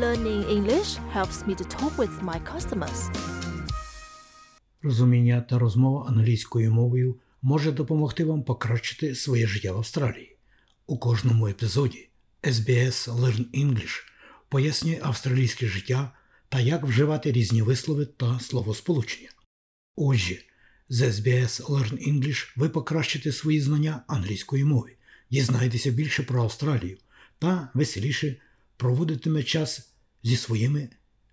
Learning English helps me to talk with my customers. Розуміння та розмова англійською мовою може допомогти вам покращити своє життя в Австралії. У кожному епізоді SBS Learn English пояснює австралійське життя та як вживати різні вислови та словосполучення. Отже, з SBS Learn English ви покращите свої знання англійської мови, дізнаєтеся більше про Австралію та веселіше проводитиме час зі своїми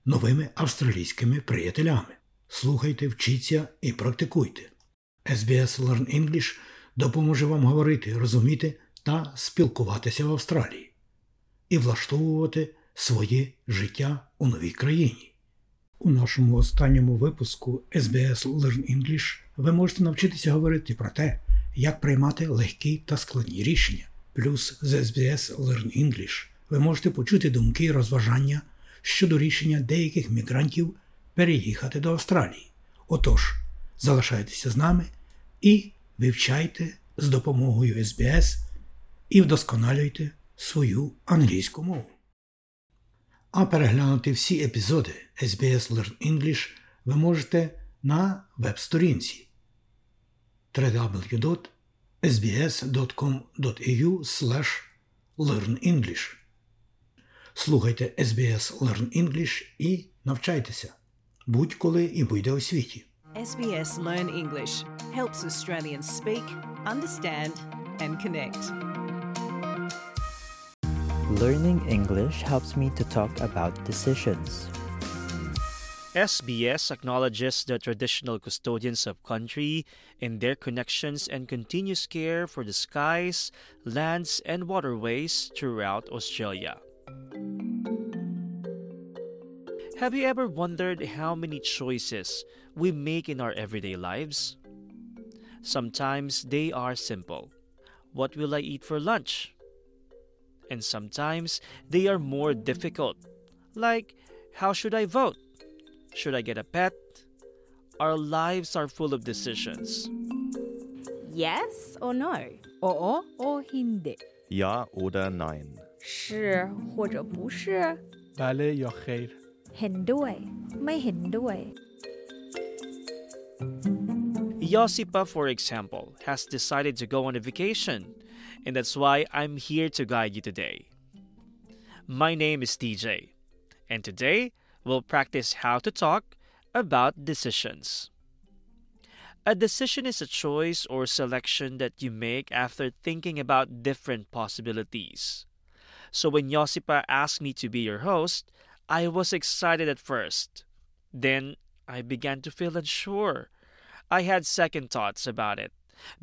новими австралійськими приятелями. Слухайте, вчіться і практикуйте. SBS Learn English допоможе вам говорити, розуміти та спілкуватися в Австралії і влаштовувати своє життя у новій країні. У нашому останньому випуску SBS Learn English ви можете навчитися говорити про те, як приймати легкі та складні рішення. Плюс з SBS Learn English ви можете почути думки і розважання щодо рішення деяких мігрантів переїхати до Австралії. Отож, залишайтеся з нами і вивчайте з допомогою SBS і вдосконалюйте свою англійську мову. А переглянути всі епізоди SBS Learn English ви можете на веб-сторінці www.sbs.com.au learnenglish. Слухайте SBS Learn English і навчайтеся будь-коли і будь-де у світі. SBS Learn English helps Australians speak, understand, and connect. Learning English helps me to talk about decisions. SBS acknowledges the traditional custodians of country in their connections and continuous care for the skies, lands, and waterways throughout Australia. Have you ever wondered how many choices we make in our everyday lives? Sometimes they are simple. What will I eat for lunch? And sometimes they are more difficult, like how should I vote? Should I get a pet? Our lives are full of decisions. Yes or no? Oo o hindi. Ja oder nein? 是或者不是？ بله یا خیر เห็นด้วย Josipa, for example, has decided to go on a vacation, and that's why I'm here to guide you today. My name is DJ, and today we'll practice how to talk about decisions. A decision is a choice or selection that you make after thinking about different possibilities. So when Josipa asked me to be your host, I was excited at first. Then I began to feel unsure. I had second thoughts about it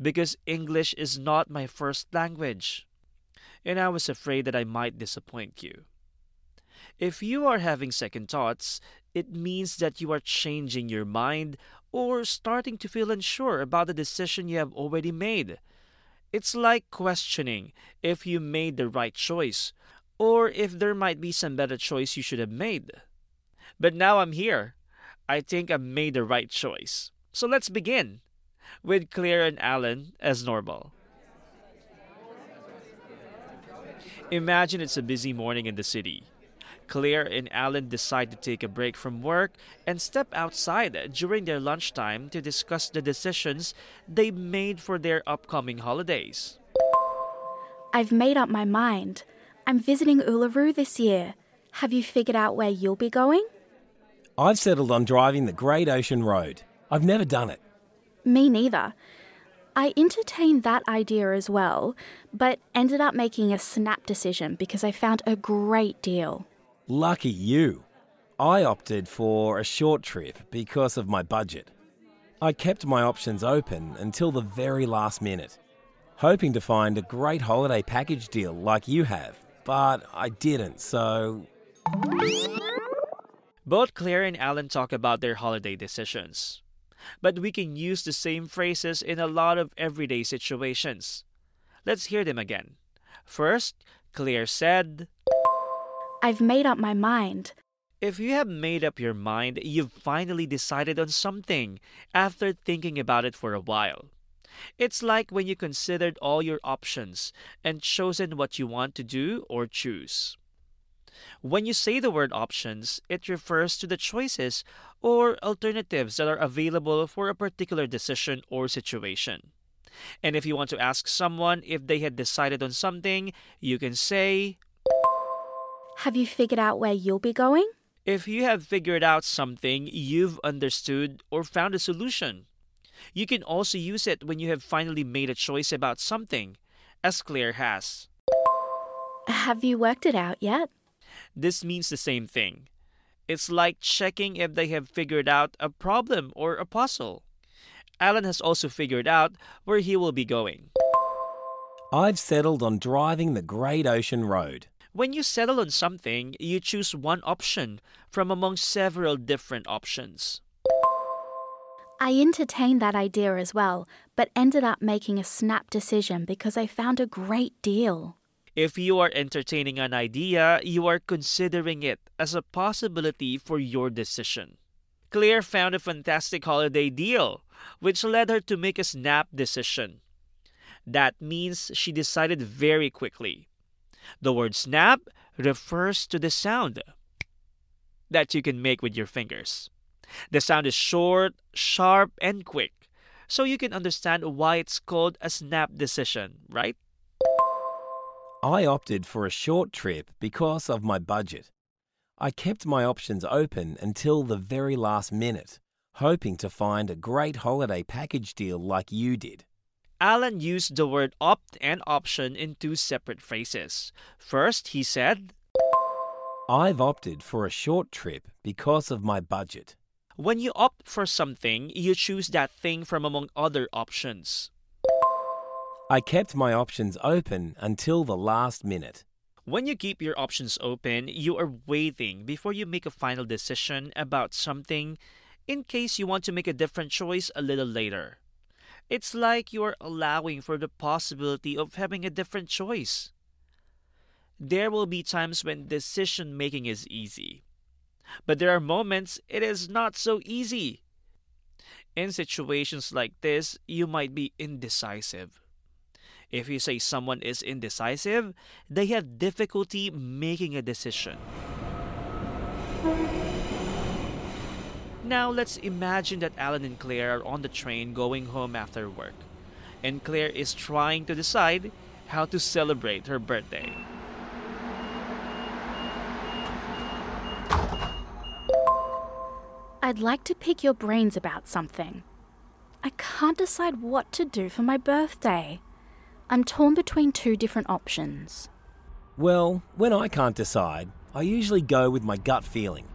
because English is not my first language, and I was afraid that I might disappoint you. If you are having second thoughts, it means that you are changing your mind or starting to feel unsure about the decision you have already made. It's like questioning if you made the right choice or if there might be some better choice you should have made. But now I'm here. I think I made the right choice. So let's begin with Claire and Alan as normal. Imagine it's a busy morning in the city. Claire and Alan decide to take a break from work and step outside during their lunchtime to discuss the decisions they made for their upcoming holidays. I've made up my mind. I'm visiting Uluru this year. Have you figured out where you'll be going? I've settled on driving the Great Ocean Road. I've never done it. Me neither. I entertained that idea as well, but ended up making a snap decision because I found a great deal. Lucky you. I opted for a short trip because of my budget. I kept my options open until the very last minute, hoping to find a great holiday package deal like you have, but I didn't, so. Both Claire and Alan talk about their holiday decisions. But we can use the same phrases in a lot of everyday situations. Let's hear them again. First, Claire said, I've made up my mind. If you have made up your mind, you've finally decided on something after thinking about it for a while. It's like when you considered all your options and chosen what you want to do or choose. When you say the word options, it refers to the choices or alternatives that are available for a particular decision or situation. And if you want to ask someone if they had decided on something, you can say, Have you figured out where you'll be going? If you have figured out something, you've understood or found a solution. You can also use it when you have finally made a choice about something, as Claire has. Have you worked it out yet? This means the same thing. It's like checking if they have figured out a problem or a puzzle. Alan has also figured out where he will be going. I've settled on driving the Great Ocean Road. When you settle on something, you choose one option from among several different options. I entertained that idea as well, but ended up making a snap decision because I found a great deal. If you are entertaining an idea, you are considering it as a possibility for your decision. Claire found a fantastic holiday deal, which led her to make a snap decision. That means she decided very quickly. The word snap refers to the sound that you can make with your fingers. The sound is short, sharp, and quick, so you can understand why it's called a snap decision, right? I opted for a short trip because of my budget. I kept my options open until the very last minute, hoping to find a great holiday package deal like you did. Alan used the word opt and option in two separate phrases. First, he said, I've opted for a short trip because of my budget. When you opt for something, you choose that thing from among other options. I kept my options open until the last minute. When you keep your options open, you are waiting before you make a final decision about something in case you want to make a different choice a little later. It's like you are allowing for the possibility of having a different choice. There will be times when decision making is easy, but there are moments it is not so easy. In situations like this, you might be indecisive. If you say someone is indecisive, they have difficulty making a decision. Now let's imagine that Alan and Claire are on the train going home after work, and Claire is trying to decide how to celebrate her birthday. I'd like to pick your brains about something. I can't decide what to do for my birthday. I'm torn between two different options. Well, when I can't decide, I usually go with my gut feeling.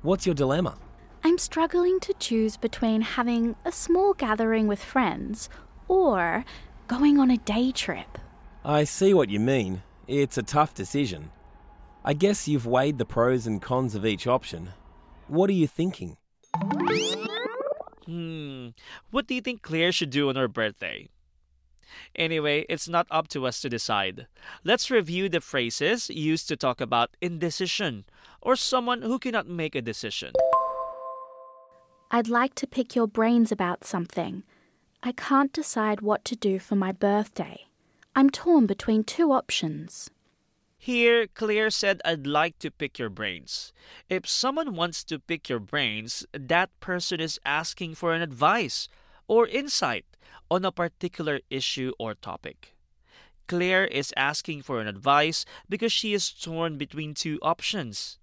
What's your dilemma? I'm struggling to choose between having a small gathering with friends or going on a day trip. I see what you mean. It's a tough decision. I guess you've weighed the pros and cons of each option. What are you thinking? Hmm, what do you think Claire should do on her birthday? Anyway, it's not up to us to decide. Let's review the phrases used to talk about indecision or someone who cannot make a decision. I'd like to pick your brains about something. I can't decide what to do for my birthday. I'm torn between two options. Here, Claire said, I'd like to pick your brains. If someone wants to pick your brains, that person is asking for an advice or insight on a particular issue or topic. Claire is asking for an advice because she is torn between two options.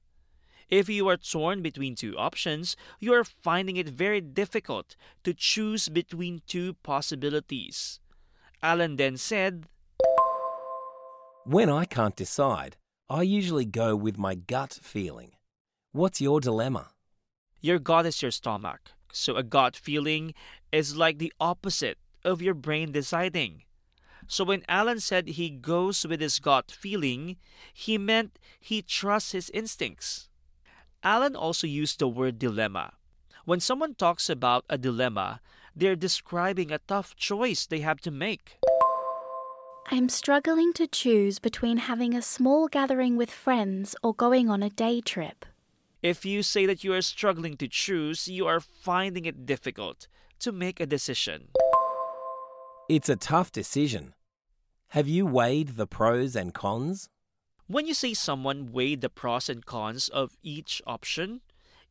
If you are torn between two options, you are finding it very difficult to choose between two possibilities. Alan then said, When I can't decide, I usually go with my gut feeling. What's your dilemma? Your gut is your stomach, so a gut feeling is like the opposite of your brain deciding. So when Alan said he goes with his gut feeling, he meant he trusts his instincts. Alan also used the word dilemma. When someone talks about a dilemma, they're describing a tough choice they have to make. I'm struggling to choose between having a small gathering with friends or going on a day trip. If you say that you are struggling to choose, you are finding it difficult to make a decision. It's a tough decision. Have you weighed the pros and cons? When you say someone weighed the pros and cons of each option,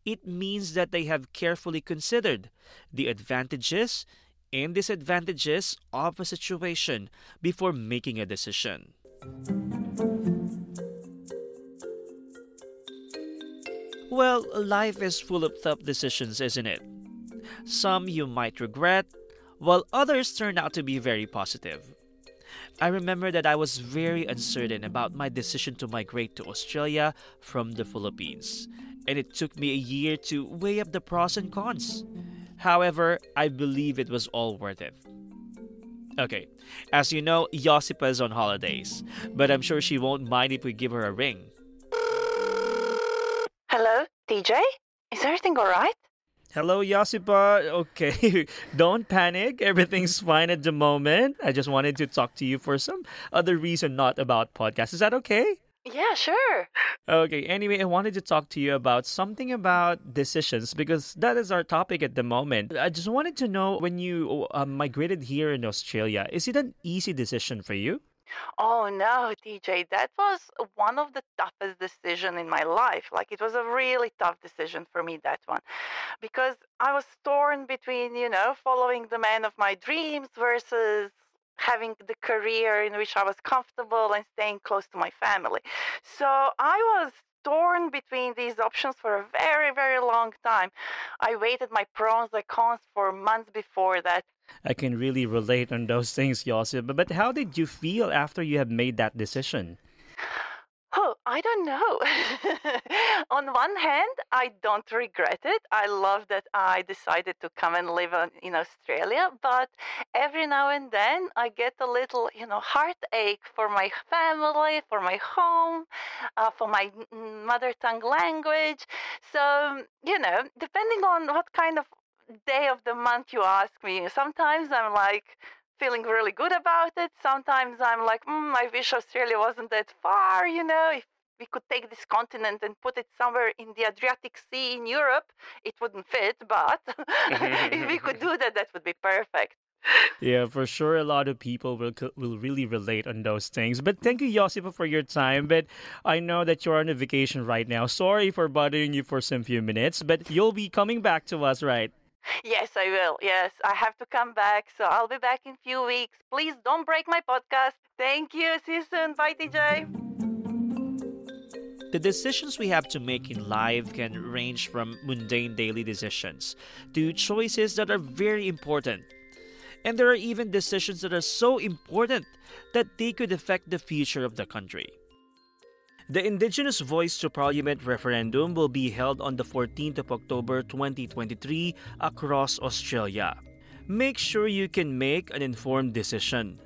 it means that they have carefully considered the advantages and disadvantages of a situation before making a decision. Well, life is full of tough decisions, isn't it? Some you might regret, while others turn out to be very positive. I remember that I was very uncertain about my decision to migrate to Australia from the Philippines, and it took me a year to weigh up the pros and cons. However, I believe it was all worth it. Okay, as you know, Josipa is on holidays, but I'm sure she won't mind if we give her a ring. Hello, DJ? Is everything alright? Hello, Josipa. Okay, don't panic. Everything's fine at the moment. I just wanted to talk to you for some other reason, not about podcast. Is that okay? Yeah, sure. Okay, anyway, I wanted to talk to you about something about decisions because that is our topic at the moment. I just wanted to know when you uh, migrated here in Australia, is it an easy decision for you? Oh no, DJ, that was one of the toughest decisions in my life. Like it was a really tough decision for me that one. Because I was torn between, you know, following the man of my dreams versus having the career in which I was comfortable and staying close to my family. So I was torn between these options for a very, very long time. I waited my pros and cons for months before that. I can really relate on those things, Josip. But how did you feel after you have made that decision? Oh, I don't know. On one hand, I don't regret it. I love that I decided to come and live in Australia, but every now and then I get a little, you know, heartache for my family, for my home, uh, for my mother tongue language. So, you know, depending on what kind of day of the month you ask me, sometimes I'm like, feeling really good about it. Sometimes I'm like, mm, I wish Australia wasn't that far, you know, if we could take this continent and put it somewhere in the Adriatic Sea in Europe, it wouldn't fit, but if we could do that, that would be perfect. Yeah, for sure, a lot of people will will really relate on those things. But thank you, Josipa, for your time. But I know that you're on a vacation right now. Sorry for bothering you for some few minutes, but you'll be coming back to us, right? Yes, I will. Yes, I have to come back. So I'll be back in a few weeks. Please don't break my podcast. Thank you. See you soon. Bye, DJ. The decisions we have to make in life can range from mundane daily decisions to choices that are very important. And there are even decisions that are so important that they could affect the future of the country. The Indigenous Voice to Parliament referendum will be held on the 14th of October 2023 across Australia. Make sure you can make an informed decision.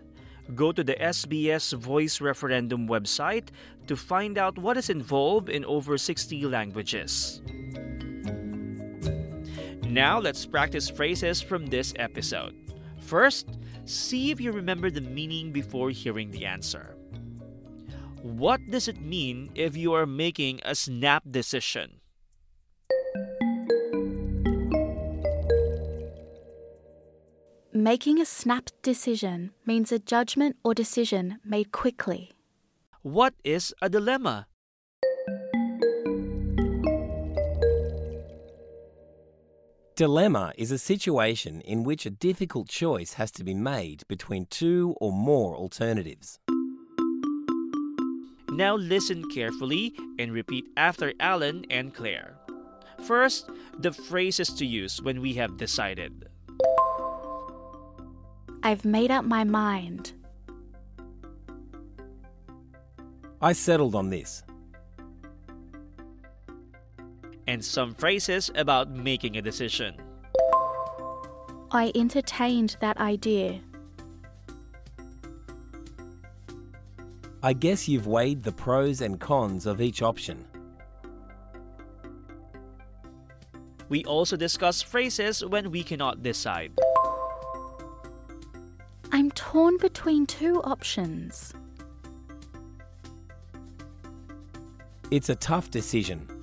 Go to the SBS Voice Referendum website to find out what is involved in over 60 languages. Now let's practice phrases from this episode. First, see if you remember the meaning before hearing the answer. What does it mean if you are making a snap decision? Making a snap decision means a judgment or decision made quickly. What is a dilemma? Dilemma is a situation in which a difficult choice has to be made between two or more alternatives. Now listen carefully and repeat after Alan and Claire. First, the phrases to use when we have decided. I've made up my mind. I settled on this. And some phrases about making a decision. I entertained that idea. I guess you've weighed the pros and cons of each option. We also discuss phrases when we cannot decide. I'm torn between two options. It's a tough decision.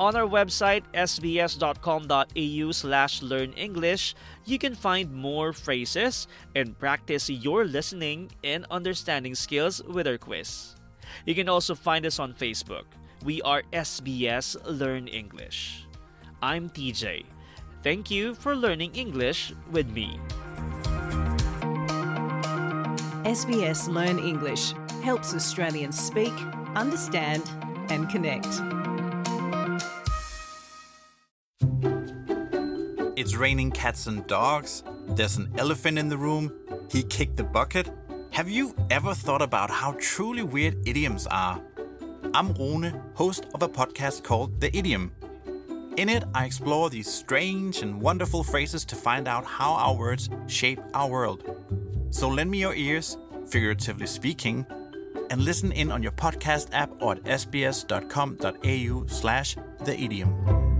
On our website, sbs.com.au slash learn English, you can find more phrases and practice your listening and understanding skills with our quiz. You can also find us on Facebook. We are SBS Learn English. I'm DJ. Thank you for learning English with me. SBS Learn English helps Australians speak, understand, and connect. It's raining cats and dogs. There's an elephant in the room. He kicked the bucket. Have you ever thought about how truly weird idioms are? I'm Rune, host of a podcast called The Idiom. In it, I explore these strange and wonderful phrases to find out how our words shape our world. So lend me your ears, figuratively speaking, and listen in on your podcast app or at sbs.com.au slash the idiom.